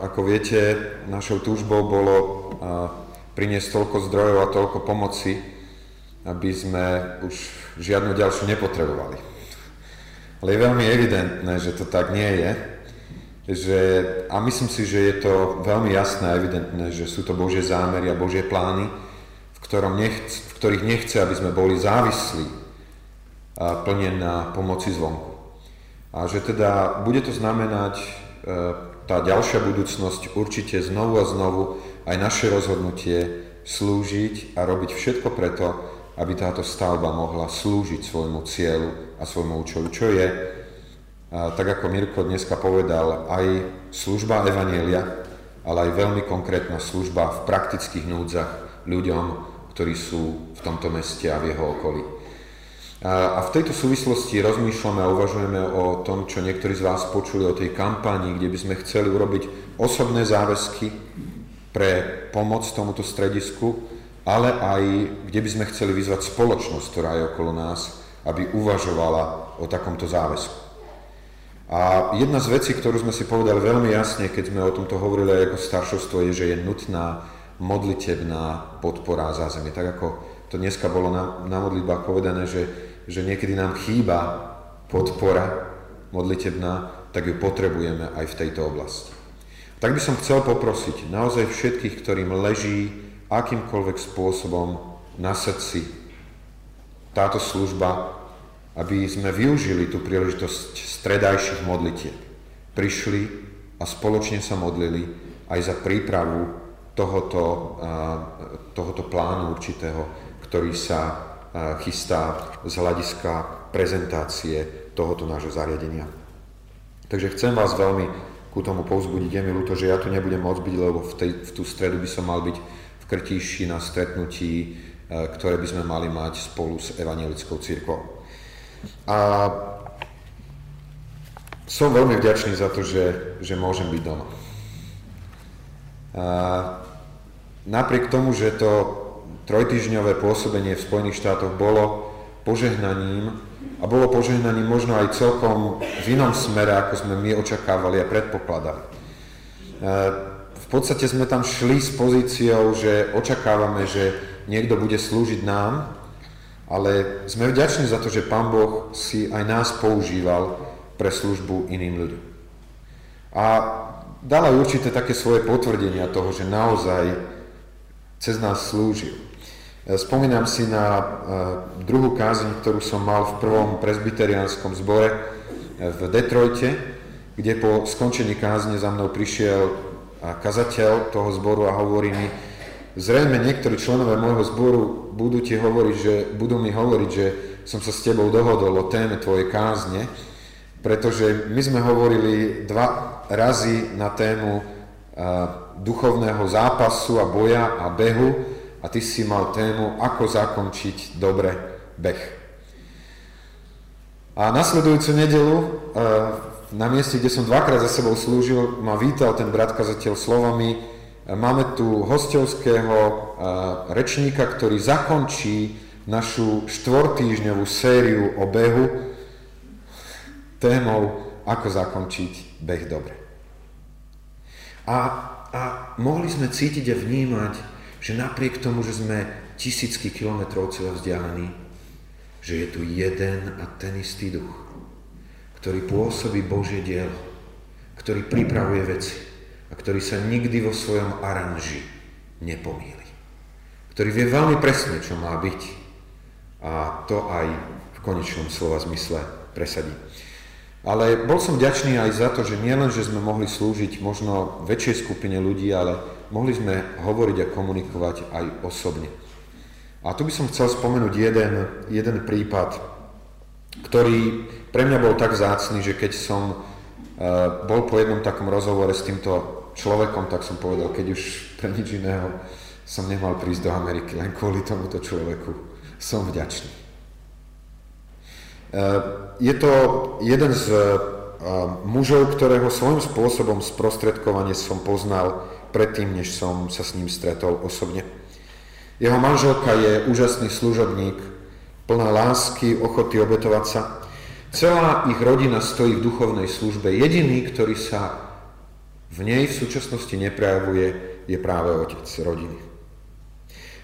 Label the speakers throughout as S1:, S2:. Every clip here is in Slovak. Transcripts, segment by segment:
S1: Ako viete, našou túžbou bolo priniesť toľko zdrojov a toľko pomoci, aby sme už žiadnu ďalšiu nepotrebovali. Ale je veľmi evidentné, že to tak nie je. Že, a myslím si, že je to veľmi jasné a evidentné, že sú to Božie zámery a Božie plány, v, ktorom nechc, v ktorých nechce, aby sme boli závislí plne na pomoci zvonku. A že teda bude to znamenať e, tá ďalšia budúcnosť určite znovu a znovu aj naše rozhodnutie slúžiť a robiť všetko preto, aby táto stavba mohla slúžiť svojmu cieľu a svojmu účelu, čo je, tak ako Mirko dneska povedal, aj služba Evanielia, ale aj veľmi konkrétna služba v praktických núdzach ľuďom, ktorí sú v tomto meste a v jeho okolí. A v tejto súvislosti rozmýšľame a uvažujeme o tom, čo niektorí z vás počuli o tej kampani, kde by sme chceli urobiť osobné záväzky pre pomoc tomuto stredisku, ale aj kde by sme chceli vyzvať spoločnosť, ktorá je okolo nás, aby uvažovala o takomto záväzku. A jedna z vecí, ktorú sme si povedali veľmi jasne, keď sme o tomto hovorili aj ako staršovstvo, je, že je nutná modlitebná podpora a zázemie. Tak ako to dneska bolo na, na modlitbách povedané, že že niekedy nám chýba podpora modlitebná, tak ju potrebujeme aj v tejto oblasti. Tak by som chcel poprosiť naozaj všetkých, ktorým leží akýmkoľvek spôsobom na srdci táto služba, aby sme využili tú príležitosť stredajších modlitieb. Prišli a spoločne sa modlili aj za prípravu tohoto, tohoto plánu určitého, ktorý sa chystá z hľadiska prezentácie tohoto nášho zariadenia. Takže chcem vás veľmi ku tomu povzbudiť. Je mi ľúto, že ja tu nebudem môcť byť, lebo v, tej, v tú stredu by som mal byť v Krtíši na stretnutí, e, ktoré by sme mali mať spolu s Evangelickou církvou. A som veľmi vďačný za to, že, že môžem byť doma. A napriek tomu, že to trojtyžňové pôsobenie v Spojených štátoch bolo požehnaním a bolo požehnaním možno aj celkom v inom smere, ako sme my očakávali a predpokladali. E, v podstate sme tam šli s pozíciou, že očakávame, že niekto bude slúžiť nám, ale sme vďační za to, že Pán Boh si aj nás používal pre službu iným ľuďom. A dal aj určité také svoje potvrdenia toho, že naozaj cez nás slúžil. Spomínam si na e, druhú kázeň, ktorú som mal v prvom presbyteriánskom zbore e, v Detroite, kde po skončení kázne za mnou prišiel kazateľ toho zboru a hovorí mi, zrejme niektorí členové môjho zboru budú ti hovoriť, že, budú mi hovoriť, že som sa s tebou dohodol o téme tvojej kázne, pretože my sme hovorili dva razy na tému duchovného zápasu a boja a behu a ty si mal tému, ako zakončiť dobre beh. A nasledujúcu nedelu, e, na mieste, kde som dvakrát za sebou slúžil, ma vítal ten brat kazateľ slovami, e, máme tu hostovského e, rečníka, ktorý zakončí našu štvortýžňovú sériu o behu témou, ako zakončiť beh dobre. A, a mohli sme cítiť a vnímať, že napriek tomu, že sme tisícky kilometrov celo vzdialení, že je tu jeden a ten istý duch, ktorý pôsobí Božie dielo, ktorý pripravuje veci a ktorý sa nikdy vo svojom aranži nepomíli. Ktorý vie veľmi presne, čo má byť a to aj v konečnom slova zmysle presadí. Ale bol som vďačný aj za to, že nielen, že sme mohli slúžiť možno väčšej skupine ľudí, ale mohli sme hovoriť a komunikovať aj osobne. A tu by som chcel spomenúť jeden, jeden prípad, ktorý pre mňa bol tak zácný, že keď som uh, bol po jednom takom rozhovore s týmto človekom, tak som povedal, keď už pre nič iného som nemal prísť do Ameriky, len kvôli tomuto človeku som vďačný. Eh, je to jeden z eh, mužov, ktorého svojím spôsobom sprostredkovanie som poznal predtým, než som sa s ním stretol osobne. Jeho manželka je úžasný služobník, plná lásky, ochoty obetovať sa. Celá ich rodina stojí v duchovnej službe. Jediný, ktorý sa v nej v súčasnosti neprejavuje, je práve otec rodiny.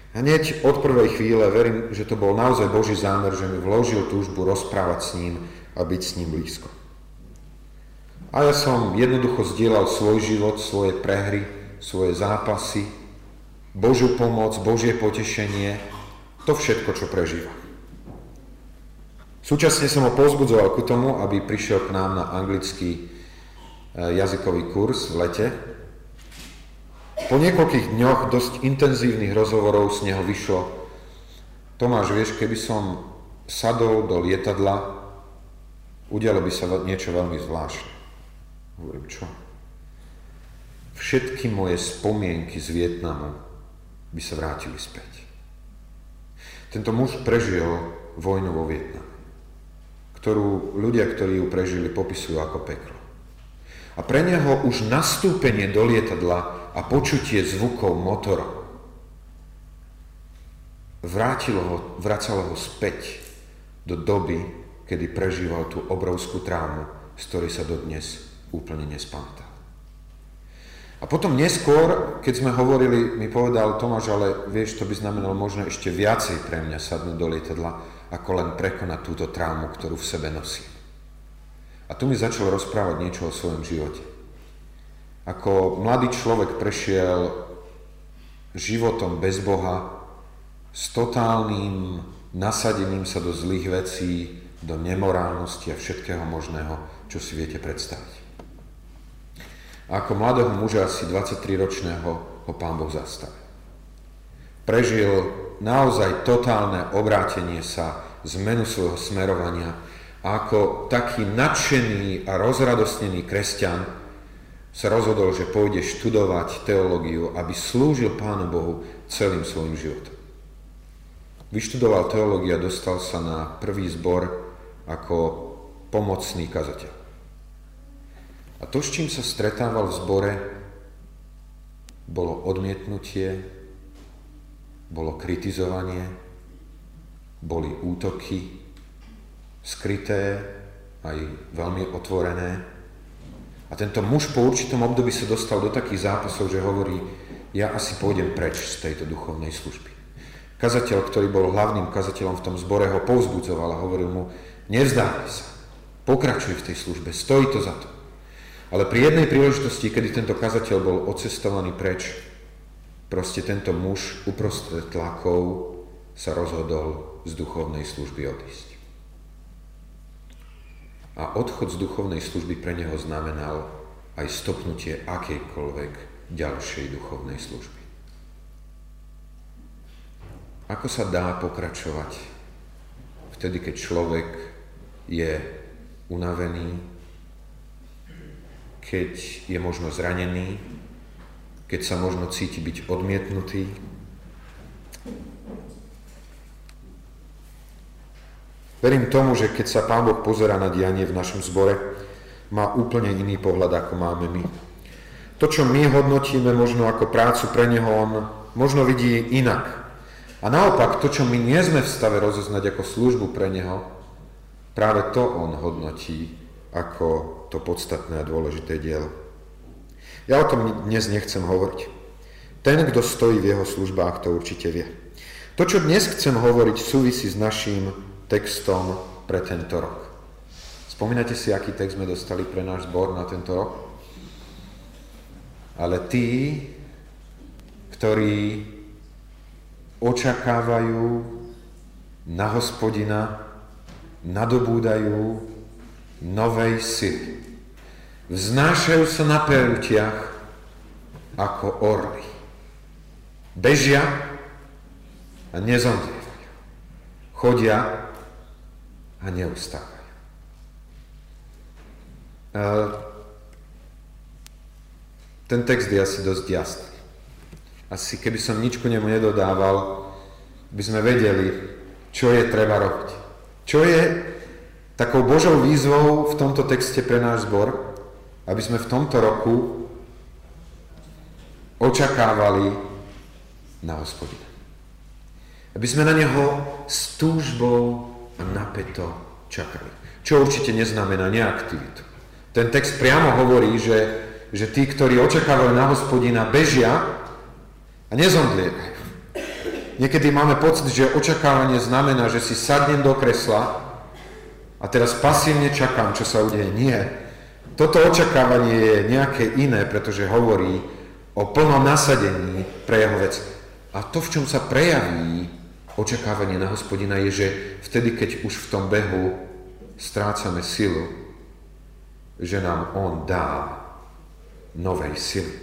S1: Hneď od prvej chvíle verím, že to bol naozaj Boží zámer, že mi vložil túžbu rozprávať s ním a byť s ním blízko. A ja som jednoducho zdieľal svoj život, svoje prehry, svoje zápasy, Božiu pomoc, Božie potešenie, to všetko, čo prežívam. Súčasne som ho pozbudzoval ku tomu, aby prišiel k nám na anglický e, jazykový kurz v lete. Po niekoľkých dňoch dosť intenzívnych rozhovorov z neho vyšlo Tomáš, vieš, keby som sadol do lietadla, udialo by sa niečo veľmi zvláštne. Hovorím, čo? Všetky moje spomienky z Vietnamu by sa vrátili späť. Tento muž prežil vojnu vo Vietname, ktorú ľudia, ktorí ju prežili, popisujú ako peklo. A pre neho už nastúpenie do lietadla a počutie zvukov motora vrátilo ho, vracalo ho späť do doby, kedy prežíval tú obrovskú trámu, z ktorej sa dodnes úplne nespamätá. A potom neskôr, keď sme hovorili, mi povedal Tomáš, ale vieš, to by znamenalo možno ešte viacej pre mňa sadnúť do lietadla, ako len prekonať túto traumu, ktorú v sebe nosím. A tu mi začal rozprávať niečo o svojom živote. Ako mladý človek prešiel životom bez Boha, s totálnym nasadením sa do zlých vecí, do nemorálnosti a všetkého možného, čo si viete predstaviť. A ako mladého muža, asi 23-ročného, ho pán Boh zastavil. Prežil naozaj totálne obrátenie sa, zmenu svojho smerovania a ako taký nadšený a rozradostnený kresťan sa rozhodol, že pôjde študovať teológiu, aby slúžil Pánu Bohu celým svojim životom. Vyštudoval teológiu a dostal sa na prvý zbor ako pomocný kazateľ. A to, s čím sa stretával v zbore, bolo odmietnutie, bolo kritizovanie, boli útoky, skryté, aj veľmi otvorené. A tento muž po určitom období sa dostal do takých zápasov, že hovorí, ja asi pôjdem preč z tejto duchovnej služby. Kazateľ, ktorý bol hlavným kazateľom v tom zbore, ho povzbudzoval a hovoril mu, nevzdávaj sa, pokračuj v tej službe, stojí to za to. Ale pri jednej príležitosti, kedy tento kazateľ bol odcestovaný preč, proste tento muž uprostred tlakov sa rozhodol z duchovnej služby odísť. A odchod z duchovnej služby pre neho znamenal aj stopnutie akejkoľvek ďalšej duchovnej služby. Ako sa dá pokračovať vtedy, keď človek je unavený, keď je možno zranený, keď sa možno cíti byť odmietnutý. Verím tomu, že keď sa Pán Boh pozera na dianie v našom zbore, má úplne iný pohľad, ako máme my. To, čo my hodnotíme možno ako prácu pre Neho, On možno vidí inak. A naopak, to, čo my nie sme v stave rozoznať ako službu pre Neho, práve to On hodnotí ako to podstatné a dôležité dielo. Ja o tom dnes nechcem hovoriť. Ten, kto stojí v jeho službách, to určite vie. To, čo dnes chcem hovoriť, súvisí s naším textom pre tento rok. Spomínate si, aký text sme dostali pre náš zbor na tento rok? Ale tí, ktorí očakávajú na hospodina, nadobúdajú novej sily. Vznášajú sa na perutiach ako orly. Bežia a nezomdrievajú. Chodia a neustávajú. Ten text je asi dosť jasný. Asi keby som nič ku nemu nedodával, by sme vedeli, čo je treba robiť. Čo je takou Božou výzvou v tomto texte pre náš zbor, aby sme v tomto roku očakávali na hospodina. Aby sme na neho s túžbou a napeto čakali. Čo určite neznamená neaktivitu. Ten text priamo hovorí, že že tí, ktorí očakávajú na hospodina, bežia a nezomdlievajú. Niekedy máme pocit, že očakávanie znamená, že si sadnem do kresla a teraz pasívne čakám, čo sa udeje. Nie. Toto očakávanie je nejaké iné, pretože hovorí o plnom nasadení pre jeho vec. A to, v čom sa prejaví očakávanie na hospodina, je, že vtedy, keď už v tom behu strácame silu, že nám on dá novej sily.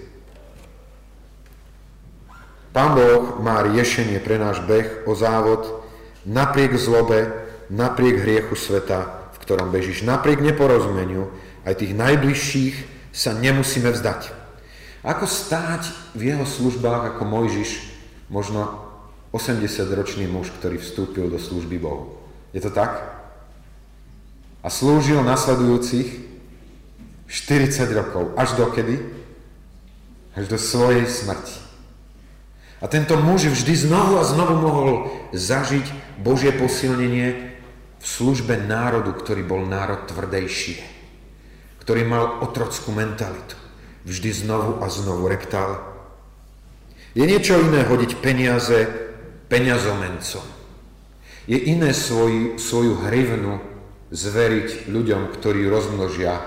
S1: Pán Boh má riešenie pre náš beh o závod napriek zlobe, napriek hriechu sveta, v ktorom bežíš, napriek neporozumeniu, aj tých najbližších sa nemusíme vzdať. Ako stáť v jeho službách ako Mojžiš, možno 80-ročný muž, ktorý vstúpil do služby Bohu. Je to tak? A slúžil nasledujúcich 40 rokov. Až do kedy? Až do svojej smrti. A tento muž vždy znovu a znovu mohol zažiť Božie posilnenie v službe národu, ktorý bol národ tvrdejší ktorý mal otrockú mentalitu. Vždy znovu a znovu reptal. Je niečo iné hodiť peniaze peniazomencom. Je iné svoj, svoju hrivnu zveriť ľuďom, ktorí rozmnožia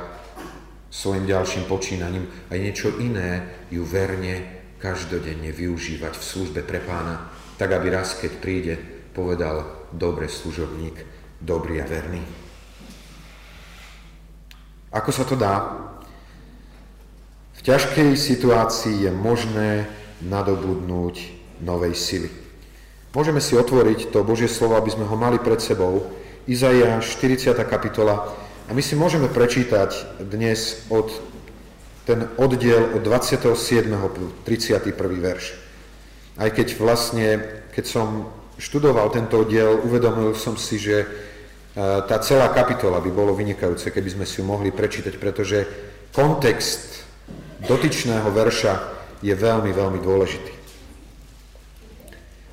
S1: svojim ďalším počínaním a je niečo iné ju verne každodenne využívať v službe pre pána, tak aby raz, keď príde, povedal, dobre služobník, dobrý a verný. Ako sa to dá? V ťažkej situácii je možné nadobudnúť novej sily. Môžeme si otvoriť to Božie slovo, aby sme ho mali pred sebou. Izaiáš 40. kapitola. A my si môžeme prečítať dnes od ten oddiel od 27. po 31. verš. Aj keď vlastne, keď som študoval tento oddiel, uvedomil som si, že tá celá kapitola by bolo vynikajúce, keby sme si ju mohli prečítať, pretože kontext dotyčného verša je veľmi, veľmi dôležitý.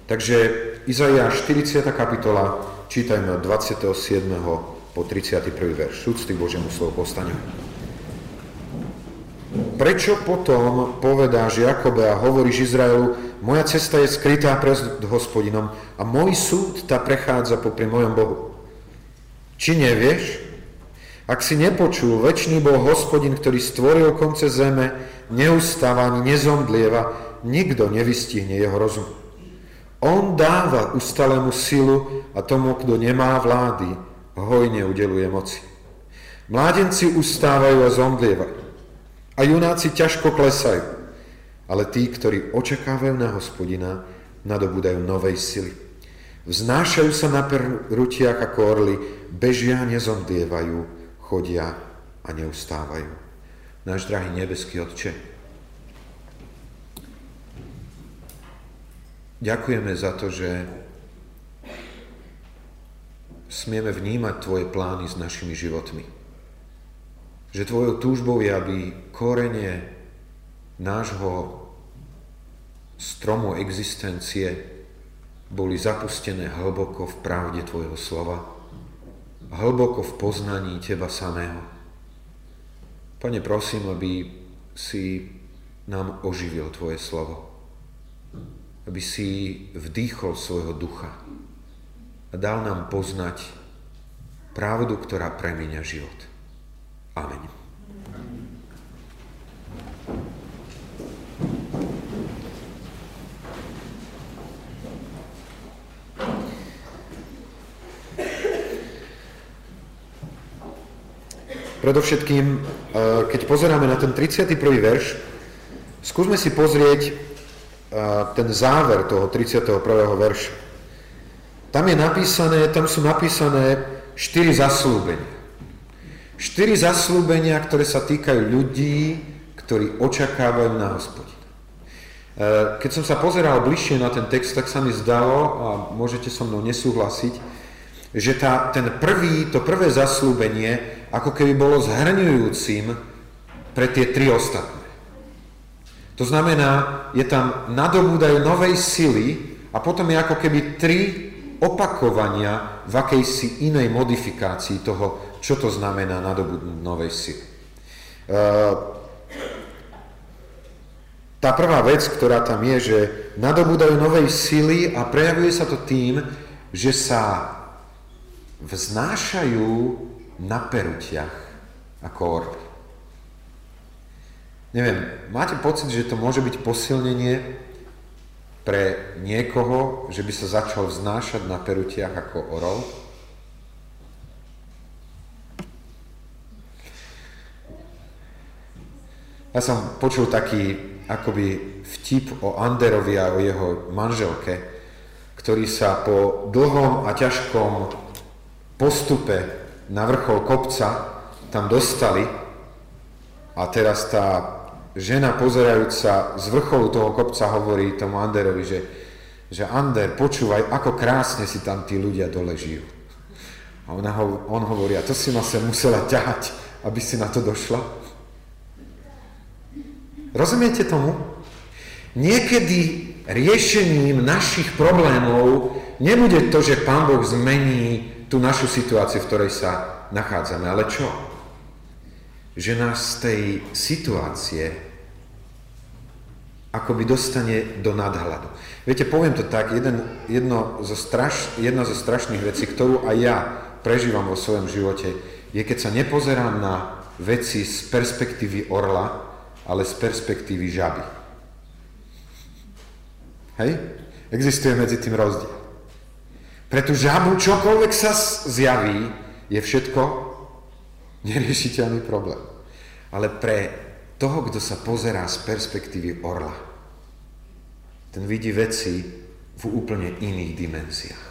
S1: Takže Izaiáš 40. kapitola, čítajme od 27. po 31. verš. Súcty Božiemu slovu postaňme. Prečo potom povedáš Jakobe a hovoríš Izraelu, moja cesta je skrytá pred hospodinom a môj súd tá prechádza popri mojom Bohu. Či nevieš? Ak si nepočul, väčší bol hospodin, ktorý stvoril konce zeme, neustáva ani nezomdlieva, nikto nevystihne jeho rozum. On dáva ustalému silu a tomu, kto nemá vlády, hojne udeluje moci. Mládenci ustávajú a zomdlievajú. A junáci ťažko klesajú. Ale tí, ktorí očakávajú na hospodina, nadobúdajú novej sily. Vznášajú sa na perutiach ako orly, bežia, nezomdievajú, chodia a neustávajú. Náš drahý nebeský Otče, ďakujeme za to, že smieme vnímať Tvoje plány s našimi životmi. Že Tvojou túžbou je, aby korene nášho stromu existencie boli zapustené hlboko v pravde Tvojho slova, hlboko v poznaní Teba samého. Pane, prosím, aby si nám oživil Tvoje slovo, aby si vdýchol svojho ducha a dal nám poznať pravdu, ktorá premenia život. Amen. Predovšetkým, e, keď pozeráme na ten 31. verš, skúsme si pozrieť ten záver toho 31. verša. Tam je napísané, tam sú napísané štyri zaslúbenia. Štyri zaslúbenia, ktoré sa týkajú ľudí, ktorí očakávajú na hospodina. E, keď som sa pozeral bližšie na ten text, tak sa mi zdalo, a môžete so mnou nesúhlasiť, že tá, ten prvý, to prvé zaslúbenie ako keby bolo zhrňujúcim pre tie tri ostatné. To znamená, je tam nadobúdajú novej sily a potom je ako keby tri opakovania v akejsi inej modifikácii toho, čo to znamená nadobudnúť novej sily. Uh, tá prvá vec, ktorá tam je, že nadobúdajú novej sily a prejavuje sa to tým, že sa vznášajú na perutiach ako orly. Neviem, máte pocit, že to môže byť posilnenie pre niekoho, že by sa začal vznášať na perutiach ako orol? Ja som počul taký akoby vtip o Anderovi a o jeho manželke, ktorí sa po dlhom a ťažkom postupe na vrchol kopca tam dostali a teraz tá žena pozerajúca z vrcholu toho kopca hovorí tomu Anderovi, že, že Ander, počúvaj, ako krásne si tam tí ľudia dole žijú. A ona ho, on hovorí, a to si ma sa musela ťahať, aby si na to došla. Rozumiete tomu? Niekedy riešením našich problémov nebude to, že Pán Boh zmení tú našu situáciu, v ktorej sa nachádzame. Ale čo? Že nás z tej situácie akoby dostane do nadhľadu. Viete, poviem to tak, jeden, jedno zo straš, jedna zo strašných vecí, ktorú aj ja prežívam vo svojom živote, je keď sa nepozerám na veci z perspektívy orla, ale z perspektívy žaby. Hej? Existuje medzi tým rozdiel. Pre tú žabu čokoľvek sa zjaví, je všetko neriešiteľný problém. Ale pre toho, kto sa pozerá z perspektívy orla, ten vidí veci v úplne iných dimenziách.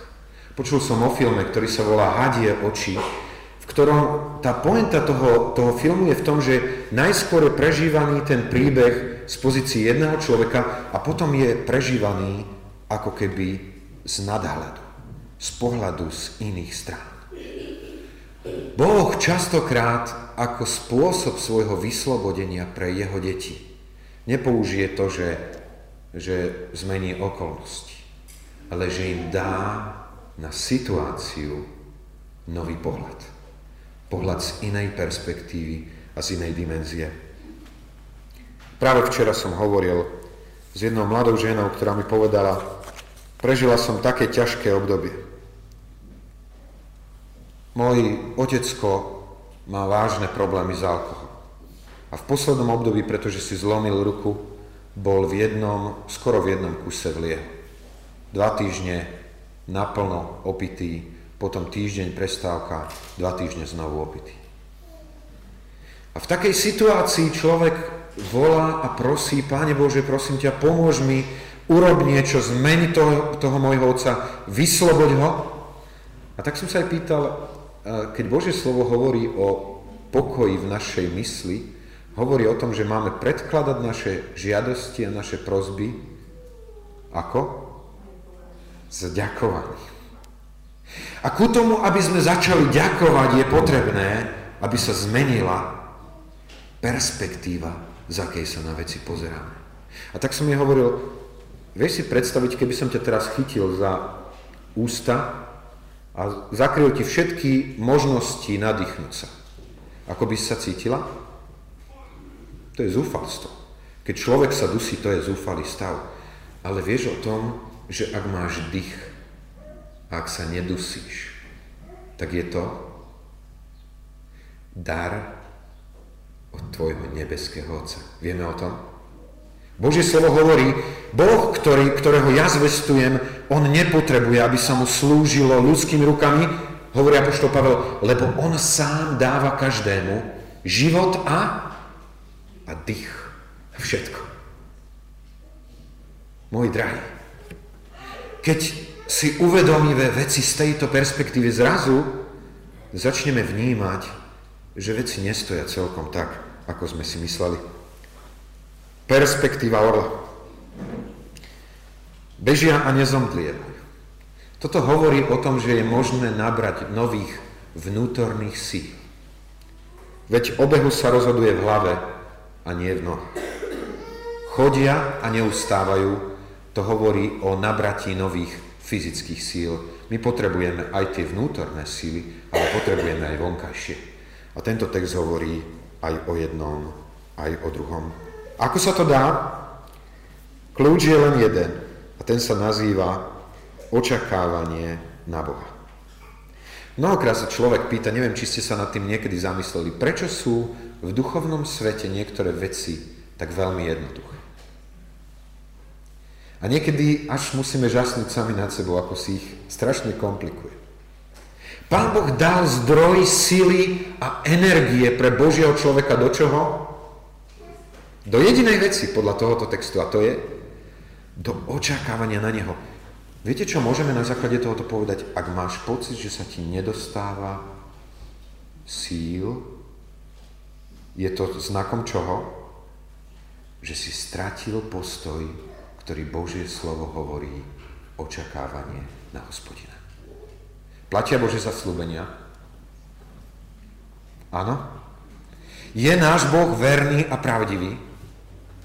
S1: Počul som o filme, ktorý sa volá Hadie oči, v ktorom tá poenta toho, toho filmu je v tom, že najskôr je prežívaný ten príbeh z pozície jedného človeka a potom je prežívaný ako keby z nadhľadu, z pohľadu z iných strán. Boh častokrát ako spôsob svojho vyslobodenia pre jeho deti nepoužije to, že, že zmení okolnosti, ale že im dá na situáciu nový pohľad pohľad z inej perspektívy a z inej dimenzie. Práve včera som hovoril s jednou mladou ženou, ktorá mi povedala, prežila som také ťažké obdobie. Môj otecko má vážne problémy s alkoholom. A v poslednom období, pretože si zlomil ruku, bol v jednom, skoro v jednom kuse v liehu. Dva týždne naplno opitý, potom týždeň prestávka, dva týždne znovu opitý. A v takej situácii človek volá a prosí, Páne Bože, prosím ťa, pomôž mi, urob niečo, zmeni toho, toho môjho otca, vysloboď ho. A tak som sa aj pýtal, keď Božie slovo hovorí o pokoji v našej mysli, hovorí o tom, že máme predkladať naše žiadosti a naše prozby ako? S ďakovaním. A ku tomu, aby sme začali ďakovať, je potrebné, aby sa zmenila perspektíva, z akej sa na veci pozeráme. A tak som jej hovoril, vieš si predstaviť, keby som ťa teraz chytil za ústa a zakryl ti všetky možnosti nadýchnuť sa. Ako by sa cítila? To je zúfalstvo. Keď človek sa dusí, to je zúfalý stav. Ale vieš o tom, že ak máš dých, ak sa nedusíš, tak je to dar od tvojho nebeského Otca. Vieme o tom? Božie slovo hovorí, Boh, ktorý, ktorého ja zvestujem, on nepotrebuje, aby sa mu slúžilo ľudskými rukami, hovorí apoštol Pavel, lebo on sám dáva každému život a, a dých. Všetko. Môj drahý, keď si uvedomivé veci z tejto perspektívy zrazu začneme vnímať, že veci nestoja celkom tak, ako sme si mysleli. Perspektíva orla. Bežia a nezomdlievajú. Toto hovorí o tom, že je možné nabrať nových vnútorných síl. Veď obehu sa rozhoduje v hlave a nie v nohách. Chodia a neustávajú, to hovorí o nabratí nových fyzických síl. My potrebujeme aj tie vnútorné síly, ale potrebujeme aj vonkajšie. A tento text hovorí aj o jednom, aj o druhom. Ako sa to dá? Kľúč je len jeden a ten sa nazýva očakávanie na Boha. Mnohokrát sa človek pýta, neviem, či ste sa nad tým niekedy zamysleli, prečo sú v duchovnom svete niektoré veci tak veľmi jednoduché. A niekedy až musíme žasnúť sami nad sebou, ako si ich strašne komplikuje. Pán Boh dal zdroj sily a energie pre Božieho človeka do čoho? Do jedinej veci podľa tohoto textu a to je do očakávania na Neho. Viete, čo môžeme na základe tohoto povedať? Ak máš pocit, že sa ti nedostáva síl, je to znakom čoho? Že si stratil postoj, ktorý Božie slovo hovorí, očakávanie na hospodina. Platia Bože zaslúbenia? Áno? Je náš Boh verný a pravdivý?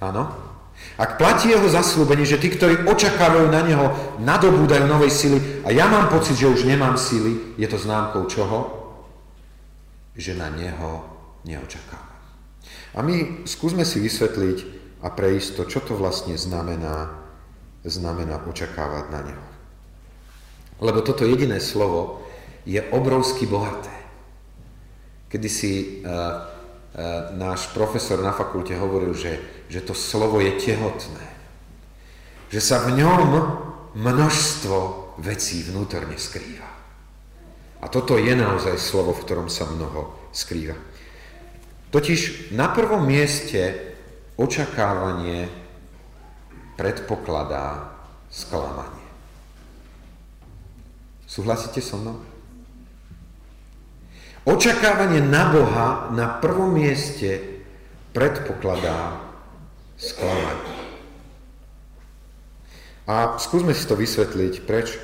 S1: Áno? Ak platí jeho zaslúbenie, že tí, ktorí očakávajú na neho, nadobúdajú novej sily a ja mám pocit, že už nemám sily, je to známkou čoho? Že na neho neočakávam. A my skúsme si vysvetliť a prejsť to, čo to vlastne znamená, znamená očakávať na neho. Lebo toto jediné slovo je obrovsky bohaté. Kedy si uh, náš profesor na fakulte hovoril, že že to slovo je tehotné. Že sa v ňom množstvo vecí vnútorne skrýva. A toto je naozaj slovo, v ktorom sa mnoho skrýva. Totiž na prvom mieste očakávanie predpokladá sklamanie. Súhlasíte so mnou? Očakávanie na Boha na prvom mieste predpokladá sklamať. A skúsme si to vysvetliť, prečo.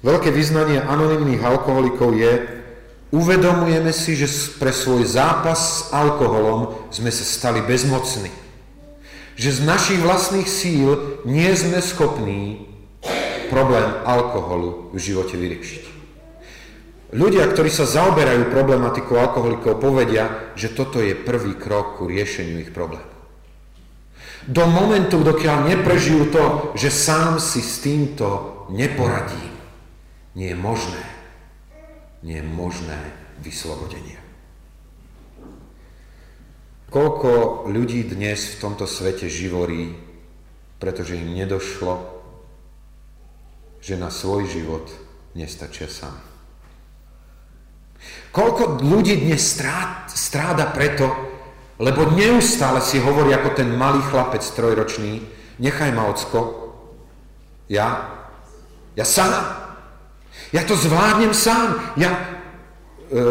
S1: Veľké vyznanie anonimných alkoholikov je, uvedomujeme si, že pre svoj zápas s alkoholom sme sa stali bezmocní. Že z našich vlastných síl nie sme schopní problém alkoholu v živote vyriešiť. Ľudia, ktorí sa zaoberajú problematikou alkoholikov, povedia, že toto je prvý krok ku riešeniu ich problémov. Do momentu, dokiaľ neprežijú to, že sám si s týmto neporadí, nie je možné, nie je možné vyslobodenie. Koľko ľudí dnes v tomto svete živorí, pretože im nedošlo, že na svoj život nestačia sami. Koľko ľudí dnes stráda preto, lebo neustále si hovorí ako ten malý chlapec trojročný, nechaj ma, ocko, ja, ja sám, ja to zvládnem sám. Ja, e,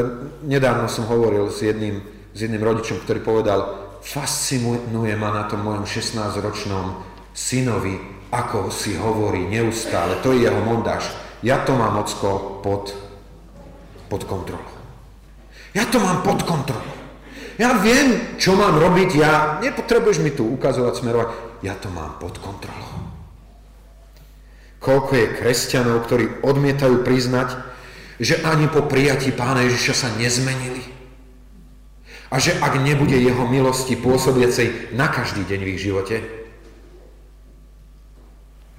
S1: nedávno som hovoril s jedným, s jedným rodičom, ktorý povedal, fascinuje ma na tom mojom 16-ročnom synovi, ako si hovorí neustále, to je jeho mondáž. Ja to mám, ocko, pod, pod kontrolou. Ja to mám pod kontrolou. Ja viem, čo mám robiť, ja nepotrebuješ mi tu ukazovať, smerovať, ja to mám pod kontrolou. Koľko je kresťanov, ktorí odmietajú priznať, že ani po prijatí pána Ježiša sa nezmenili. A že ak nebude jeho milosti pôsobiacej na každý deň v ich živote,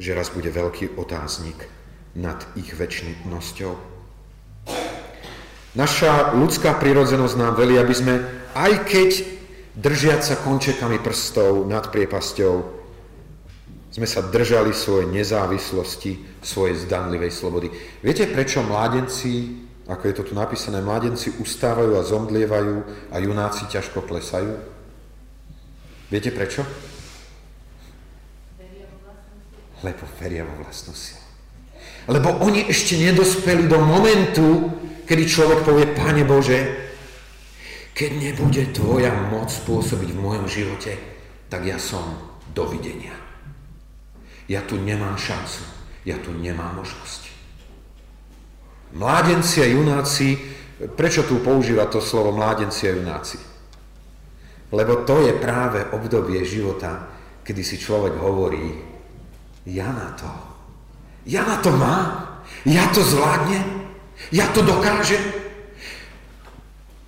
S1: že raz bude veľký otáznik nad ich väčšnosťou. Naša ľudská prirodzenosť nám velí, aby sme aj keď držiať sa končekami prstov nad priepasťou, sme sa držali svojej nezávislosti, svojej zdanlivej slobody. Viete, prečo mládenci, ako je to tu napísané, mládenci ustávajú a zomdlievajú a junáci ťažko klesajú? Viete prečo? Lebo veria vo vlastnú silu. Lebo oni ešte nedospeli do momentu, kedy človek povie, Pane Bože, keď nebude tvoja moc pôsobiť v mojom živote, tak ja som dovidenia. Ja tu nemám šancu, ja tu nemám možnosť. Mládenci a junáci, prečo tu používa to slovo mládenci a junáci? Lebo to je práve obdobie života, kedy si človek hovorí, ja na to, ja na to mám, ja to zvládnem, ja to dokážem,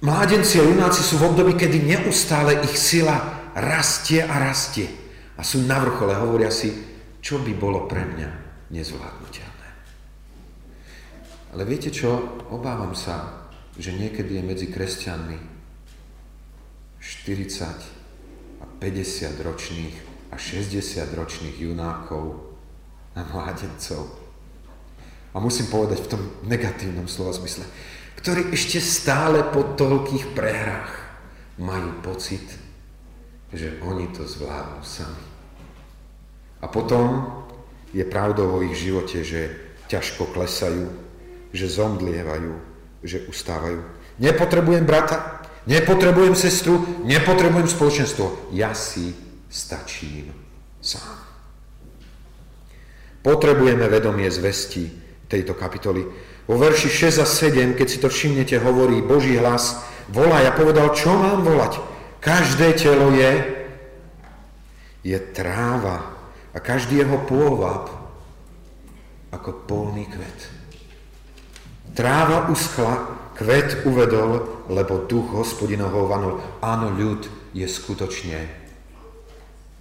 S1: Mládenci a junáci sú v období, kedy neustále ich sila rastie a rastie. a sú na vrchole, hovoria si, čo by bolo pre mňa nezvládnutelné. Ale viete čo? Obávam sa, že niekedy je medzi kresťanmi 40 a 50 ročných a 60 ročných junákov a mládencov. A musím povedať v tom negatívnom slova zmysle, ktorí ešte stále po toľkých prehrách majú pocit, že oni to zvládnu sami. A potom je pravdou o ich živote, že ťažko klesajú, že zomdlievajú, že ustávajú. Nepotrebujem brata, nepotrebujem sestru, nepotrebujem spoločenstvo. Ja si stačím sám. Potrebujeme vedomie zvesti tejto kapitoly. Vo verši 6 a 7, keď si to všimnete, hovorí Boží hlas, volá. Ja povedal, čo mám volať? Každé telo je, je tráva a každý jeho pôvab ako polný kvet. Tráva uschla, kvet uvedol, lebo duch hospodinov ho vanul. Áno, ľud je skutočne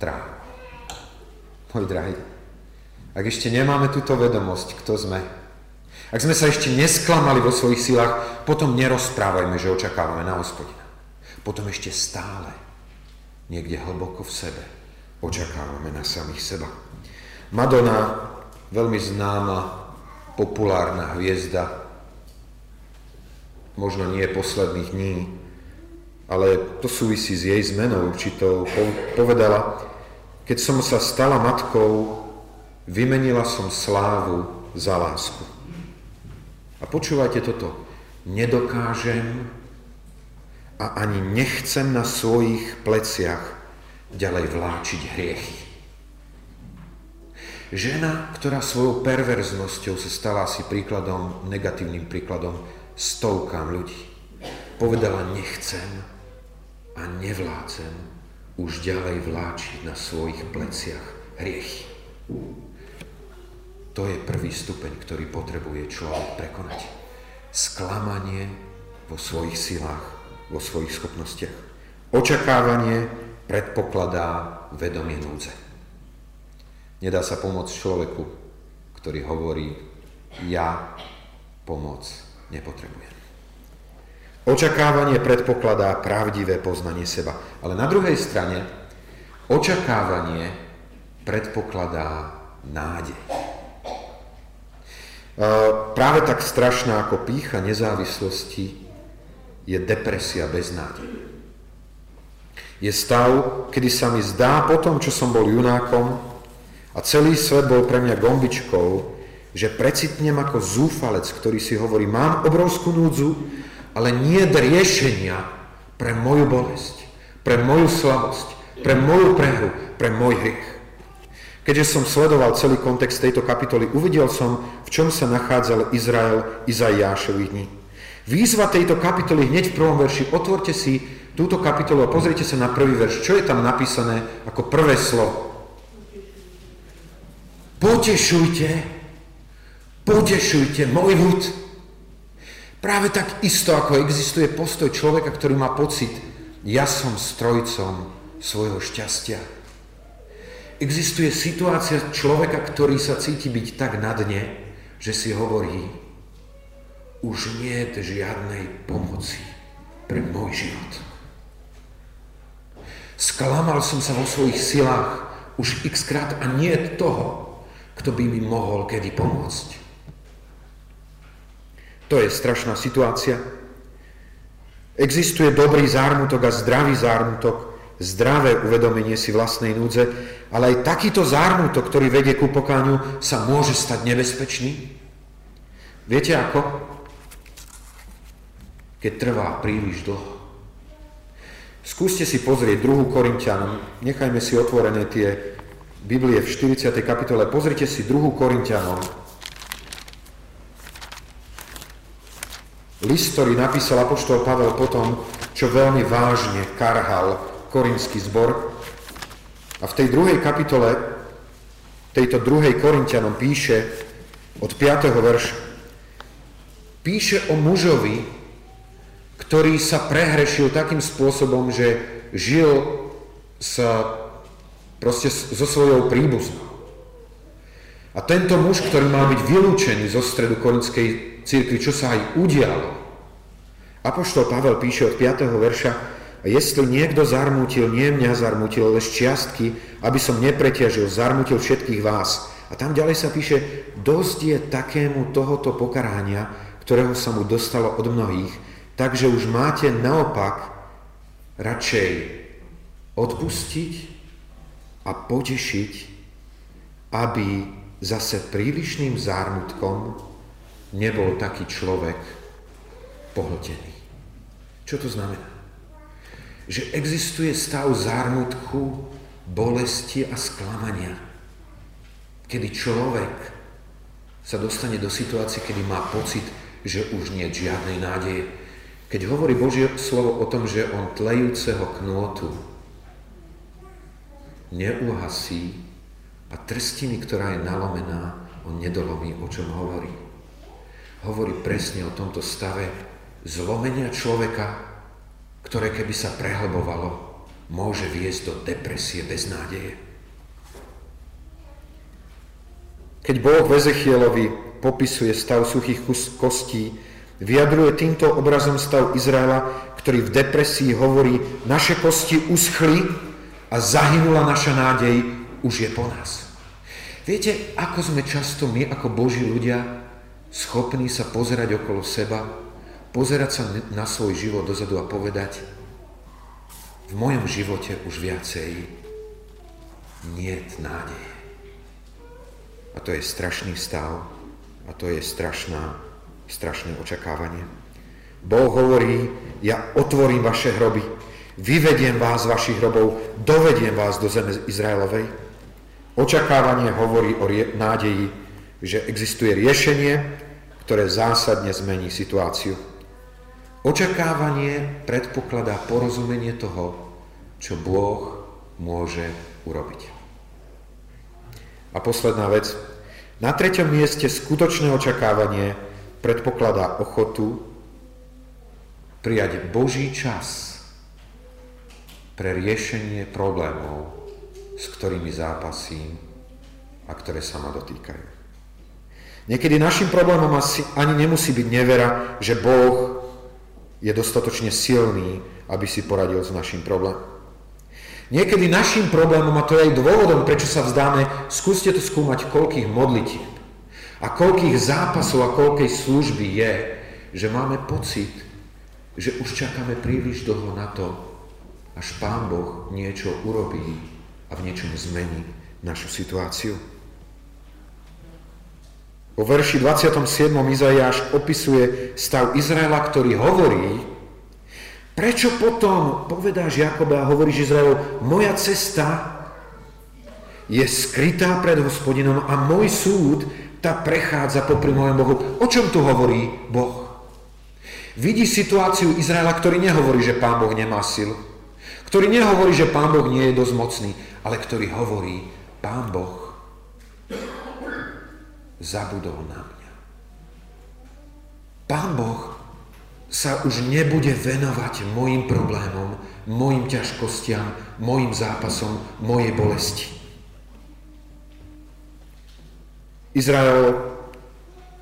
S1: tráva. Môj drahý, ak ešte nemáme túto vedomosť, kto sme, ak sme sa ešte nesklamali vo svojich silách, potom nerozprávajme, že očakávame na hospodina. Potom ešte stále, niekde hlboko v sebe, očakávame na samých seba. Madonna, veľmi známa, populárna hviezda, možno nie posledných dní, ale to súvisí s jej zmenou určitou, povedala, keď som sa stala matkou, vymenila som slávu za lásku. A počúvajte toto. Nedokážem a ani nechcem na svojich pleciach ďalej vláčiť hriechy. Žena, ktorá svojou perverznosťou sa stala asi príkladom, negatívnym príkladom stovkám ľudí, povedala nechcem a nevládzem už ďalej vláčiť na svojich pleciach hriechy. To je prvý stupeň, ktorý potrebuje človek prekonať. Sklamanie vo svojich silách, vo svojich schopnostiach. Očakávanie predpokladá vedomie núdze. Nedá sa pomôcť človeku, ktorý hovorí, ja pomoc nepotrebujem. Očakávanie predpokladá pravdivé poznanie seba. Ale na druhej strane, očakávanie predpokladá nádej. Práve tak strašná ako pícha nezávislosti je depresia bez nádeje. Je stav, kedy sa mi zdá po tom, čo som bol junákom a celý svet bol pre mňa gombičkou, že precitnem ako zúfalec, ktorý si hovorí, mám obrovskú núdzu, ale nie riešenia pre moju bolesť, pre moju slabosť, pre moju prehru, pre môj hriech. Keďže som sledoval celý kontext tejto kapitoly, uvidel som, v čom sa nachádzal Izrael Izaiášových dní. Výzva tejto kapitoly hneď v prvom verši. Otvorte si túto kapitolu a pozrite sa na prvý verš. Čo je tam napísané ako prvé slovo? Potešujte, potešujte môj ľud. Práve tak isto, ako existuje postoj človeka, ktorý má pocit, ja som strojcom svojho šťastia Existuje situácia človeka, ktorý sa cíti byť tak na dne, že si hovorí, už nie je žiadnej pomoci pre môj život. Sklamal som sa vo svojich silách už x krát a nie toho, kto by mi mohol kedy pomôcť. To je strašná situácia. Existuje dobrý zármutok a zdravý zármutok, zdravé uvedomenie si vlastnej núdze, ale aj takýto zárnutok, ktorý vedie ku pokáňu, sa môže stať nebezpečný. Viete ako? Keď trvá príliš dlho. Skúste si pozrieť 2. Korintianom, nechajme si otvorené tie Biblie v 40. kapitole, pozrite si 2. Korintianom, list, ktorý napísal Apoštol Pavel potom, čo veľmi vážne karhal korinský zbor. A v tej druhej kapitole, tejto druhej Korintianom píše od 5. verša, píše o mužovi, ktorý sa prehrešil takým spôsobom, že žil s Proste so svojou príbuznou. A tento muž, ktorý má byť vylúčený zo stredu korinskej církvy, čo sa aj udialo. Apoštol Pavel píše od 5. verša, a jestli niekto zarmútil, nie mňa zarmútil, ale z čiastky, aby som nepreťažil, zarmútil všetkých vás. A tam ďalej sa píše, dosť je takému tohoto pokarania, ktorého sa mu dostalo od mnohých, takže už máte naopak radšej odpustiť a potešiť, aby zase prílišným zármutkom nebol taký človek pohltený. Čo to znamená? Že existuje stav zármutku, bolesti a sklamania, kedy človek sa dostane do situácie, kedy má pocit, že už nie je žiadnej nádeje. Keď hovorí Božie slovo o tom, že on tlejúceho knôtu neuhasí a trstiny, ktorá je nalomená, on nedolomí, o čom hovorí. Hovorí presne o tomto stave zlomenia človeka, ktoré keby sa prehlbovalo, môže viesť do depresie bez nádeje. Keď Boh v popisuje stav suchých kostí, vyjadruje týmto obrazom stav Izraela, ktorý v depresii hovorí, naše kosti uschli a zahynula naša nádej, už je po nás. Viete, ako sme často my ako Boží ľudia schopní sa pozerať okolo seba, pozerať sa na svoj život dozadu a povedať, v mojom živote už viacej nie nádeje. A to je strašný stav a to je strašná, strašné očakávanie. Boh hovorí, ja otvorím vaše hroby, vyvediem vás z vašich hrobov, dovediem vás do zeme Izraelovej. Očakávanie hovorí o rie- nádeji, že existuje riešenie, ktoré zásadne zmení situáciu. Očakávanie predpokladá porozumenie toho, čo Boh môže urobiť. A posledná vec. Na treťom mieste skutočné očakávanie predpokladá ochotu prijať Boží čas pre riešenie problémov, s ktorými zápasím a ktoré sa ma dotýkajú. Niekedy našim problémom asi ani nemusí byť nevera, že Boh je dostatočne silný, aby si poradil s našim problémom. Niekedy našim problémom, a to je aj dôvodom, prečo sa vzdáme, skúste to skúmať, koľkých modlitieb a koľkých zápasov a koľkej služby je, že máme pocit, že už čakáme príliš dlho na to, až Pán Boh niečo urobí a v niečom zmení našu situáciu. Vo verši 27. Izaiáš opisuje stav Izraela, ktorý hovorí, Prečo potom povedáš Jakobe a hovoríš Izraelu, moja cesta je skrytá pred hospodinom a môj súd tá prechádza popri mojom Bohu. O čom tu hovorí Boh? Vidí situáciu Izraela, ktorý nehovorí, že Pán Boh nemá silu. Ktorý nehovorí, že Pán Boh nie je dosť mocný, ale ktorý hovorí, Pán Boh zabudol na mňa. Pán Boh sa už nebude venovať mojim problémom, mojim ťažkostiam, mojim zápasom, mojej bolesti. Izrael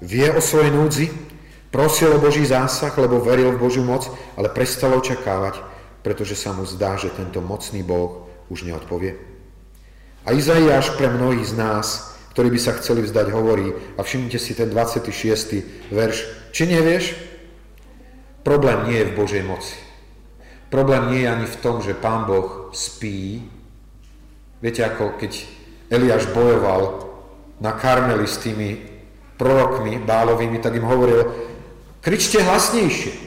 S1: vie o svojej núdzi, prosil o Boží zásah, lebo veril v Božiu moc, ale prestal očakávať, pretože sa mu zdá, že tento mocný Boh už neodpovie. A Izaiáš pre mnohých z nás, ktorí by sa chceli vzdať, hovorí, a všimnite si ten 26. verš, či nevieš, Problém nie je v Božej moci. Problém nie je ani v tom, že Pán Boh spí. Viete, ako keď Eliáš bojoval na Karmeli s tými prorokmi bálovými, tak im hovoril, kričte hlasnejšie,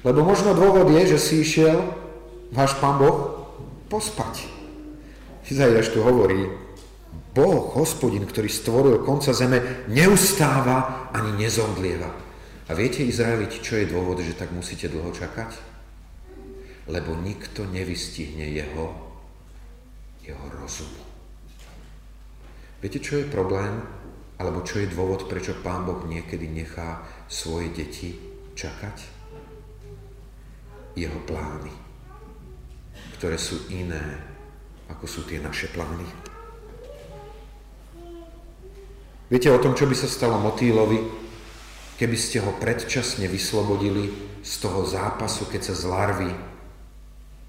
S1: lebo možno dôvod je, že si išiel váš Pán Boh pospať. Izaiáš tu hovorí, Boh, hospodin, ktorý stvoril konca zeme, neustáva ani nezomdlieva. A viete, Izraeliti, čo je dôvod, že tak musíte dlho čakať? Lebo nikto nevystihne jeho, jeho rozumu. Viete, čo je problém? Alebo čo je dôvod, prečo Pán Boh niekedy nechá svoje deti čakať? Jeho plány, ktoré sú iné ako sú tie naše plány. Viete o tom, čo by sa stalo motýlovi, keby ste ho predčasne vyslobodili z toho zápasu, keď sa z larvy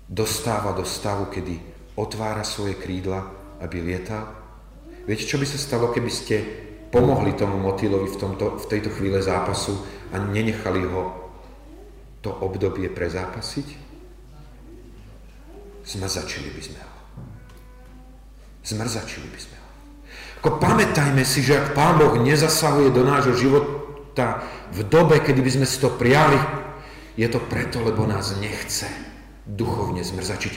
S1: dostáva do stavu, kedy otvára svoje krídla, aby lietal? Viete, čo by sa stalo, keby ste pomohli tomu motýlovi v, tomto, v tejto chvíle zápasu a nenechali ho to obdobie prezápasiť? Zmrzačili by sme ho. Zmrzačili by sme ho. Ako pamätajme si, že ak Pán Boh nezasahuje do nášho života v dobe, kedy by sme si to prijali, je to preto, lebo nás nechce duchovne zmrzačiť.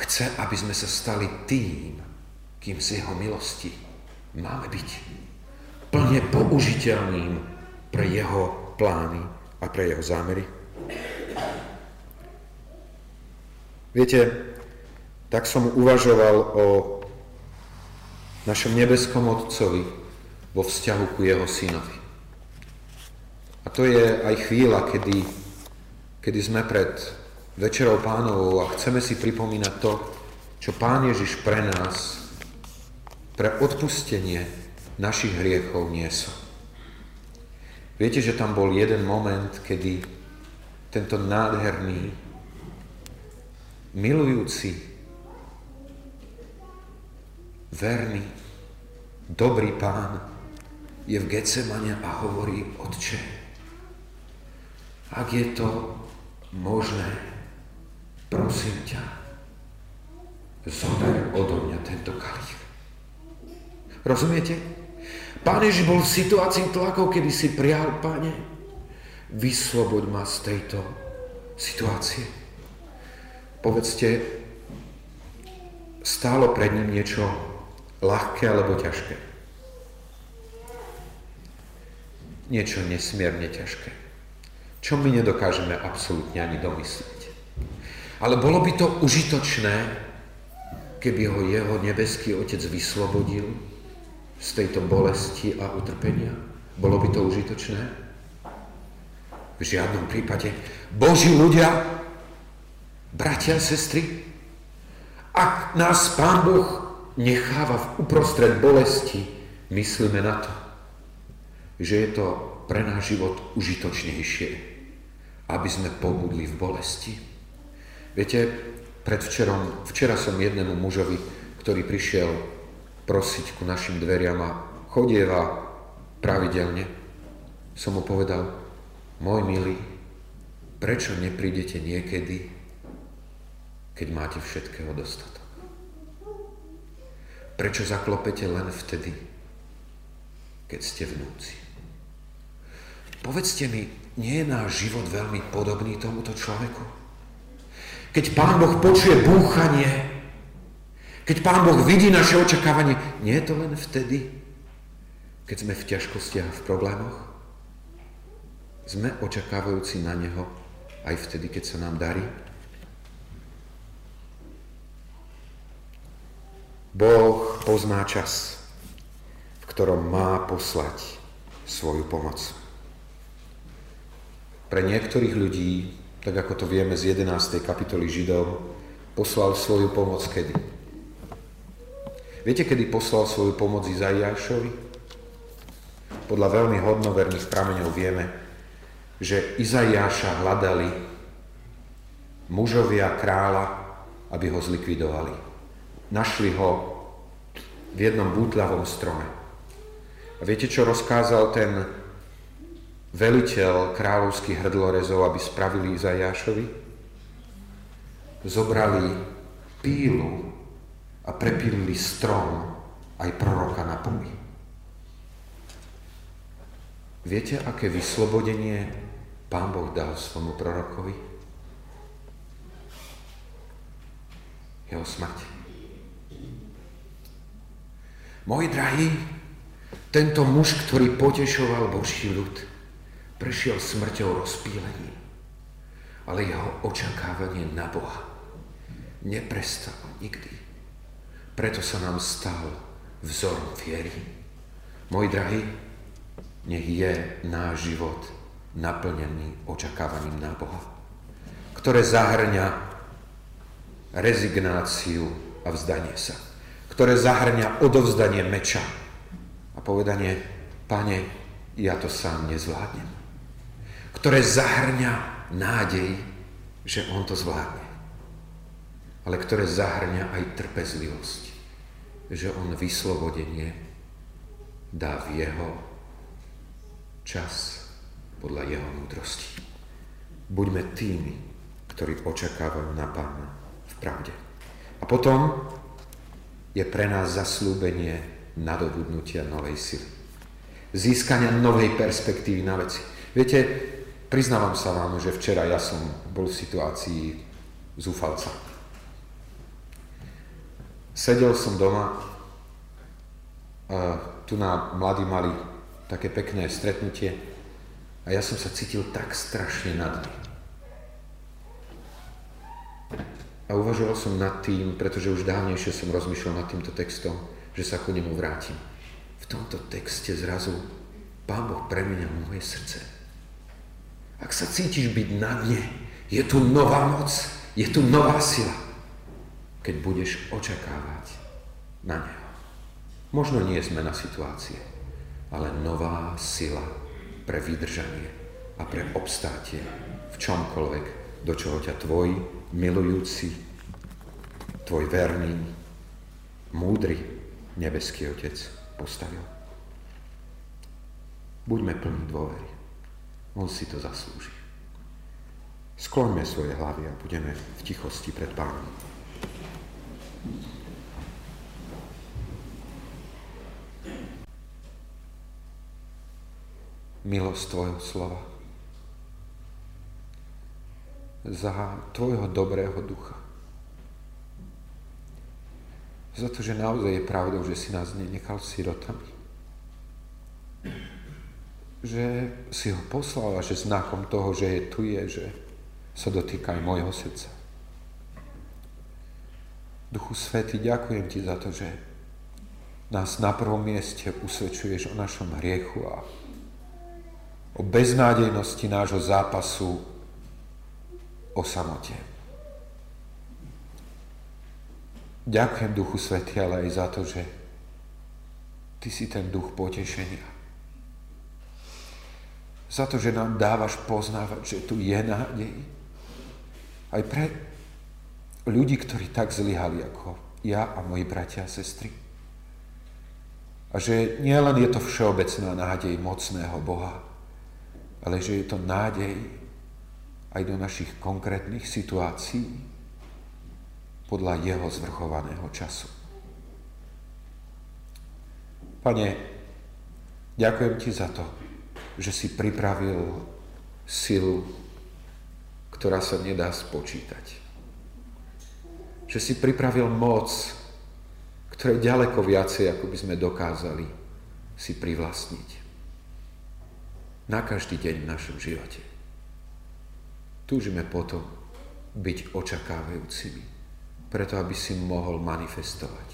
S1: Chce, aby sme sa stali tým, kým z jeho milosti máme byť. Plne použiteľným pre jeho plány a pre jeho zámery. Viete, tak som uvažoval o našom nebeskom Otcovi vo vzťahu ku jeho synovi. A to je aj chvíľa, kedy, kedy sme pred Večerou pánovou a chceme si pripomínať to, čo Pán Ježiš pre nás, pre odpustenie našich hriechov niesol. Viete, že tam bol jeden moment, kedy tento nádherný, milujúci verný, dobrý pán je v Getsemane a hovorí, Otče, ak je to možné, prosím ťa, zober odo mňa tento kalich. Rozumiete? Pán Ježiš bol v situácii tlakov, kedy si prijal, Pane, vysloboď ma z tejto situácie. Povedzte, stálo pred ním niečo ľahké alebo ťažké. Niečo nesmierne ťažké. Čo my nedokážeme absolútne ani domyslieť. Ale bolo by to užitočné, keby ho jeho nebeský Otec vyslobodil z tejto bolesti a utrpenia? Bolo by to užitočné? V žiadnom prípade. Boží ľudia, bratia a sestry, ak nás Pán Boh necháva v uprostred bolesti, myslíme na to, že je to pre náš život užitočnejšie, aby sme pobudli v bolesti. Viete, predvčerom, včera som jednému mužovi, ktorý prišiel prosiť ku našim dveriam a chodieva pravidelne, som mu povedal, môj milý, prečo neprídete niekedy, keď máte všetkého dostatok? Prečo zaklopete len vtedy, keď ste v núci? Povedzte mi, nie je náš život veľmi podobný tomuto človeku? Keď Pán Boh počuje búchanie, keď Pán Boh vidí naše očakávanie, nie je to len vtedy, keď sme v ťažkostiach, v problémoch? Sme očakávajúci na Neho aj vtedy, keď sa nám darí? Boh pozná čas, v ktorom má poslať svoju pomoc. Pre niektorých ľudí, tak ako to vieme z 11. kapitoly Židov, poslal svoju pomoc kedy? Viete, kedy poslal svoju pomoc Izaiášovi? Podľa veľmi hodnoverných prameňov vieme, že Izaiáša hľadali mužovia kráľa, aby ho zlikvidovali. Našli ho v jednom bútľavom strome. A viete, čo rozkázal ten veliteľ kráľovských hrdlorezov, aby spravili Izajášovi? Zobrali pílu a prepílili strom aj proroka na poli. Viete, aké vyslobodenie Pán Boh dal svojmu prorokovi? Jeho smrti. Môj drahý, tento muž, ktorý potešoval Boží ľud, prešiel smrťou rozpílením, ale jeho očakávanie na Boha neprestalo nikdy. Preto sa nám stal vzorom viery. Môj drahý, nech je náš život naplnený očakávaním na Boha, ktoré zahrňa rezignáciu a vzdanie sa, ktoré zahrňa odovzdanie meča a povedanie, pane, ja to sám nezvládnem, ktoré zahrňa nádej, že on to zvládne, ale ktoré zahrňa aj trpezlivosť, že on vyslobodenie dá v jeho čas podľa jeho múdrosti. Buďme tými, ktorí očakávajú na Pána v pravde. A potom je pre nás zaslúbenie nadobudnutia novej sily. Získania novej perspektívy na veci. Viete, priznávam sa vám, že včera ja som bol v situácii zúfalca. Sedel som doma, tu na mladí mali také pekné stretnutie a ja som sa cítil tak strašne nad tým. A uvažoval som nad tým, pretože už dávnejšie som rozmýšľal nad týmto textom, že sa ku nemu vrátim. V tomto texte zrazu Pán Boh premenia moje srdce. Ak sa cítiš byť na dne, je tu nová moc, je tu nová sila, keď budeš očakávať na Neho. Možno nie zmena situácie, ale nová sila pre vydržanie a pre obstátie v čomkoľvek, do čoho ťa tvoj milujúci, tvoj verný, múdry nebeský Otec postavil. Buďme plní dôvery. On si to zaslúži. Skloňme svoje hlavy a budeme v tichosti pred Pánom. milosť Tvojho slova. Za Tvojho dobrého ducha. Za to, že naozaj je pravdou, že si nás nenechal sirotami. Že si ho poslal a že znakom toho, že je tu je, že sa dotýka aj môjho srdca. Duchu Svety, ďakujem Ti za to, že nás na prvom mieste usvedčuješ o našom hriechu a o beznádejnosti nášho zápasu o samote. Ďakujem Duchu Svety, ale aj za to, že Ty si ten duch potešenia. Za to, že nám dávaš poznávať, že tu je nádej. Aj pre ľudí, ktorí tak zlyhali ako ja a moji bratia a sestry. A že nielen je to všeobecná nádej mocného Boha, ale že je to nádej aj do našich konkrétnych situácií podľa jeho zvrchovaného času. Pane, ďakujem Ti za to, že si pripravil silu, ktorá sa nedá spočítať. Že si pripravil moc, ktoré ďaleko viacej, ako by sme dokázali si privlastniť na každý deň v našom živote. Túžime potom byť očakávajúcimi, preto aby si mohol manifestovať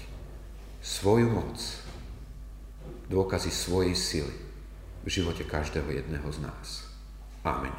S1: svoju moc, dôkazy svojej sily v živote každého jedného z nás. Amen.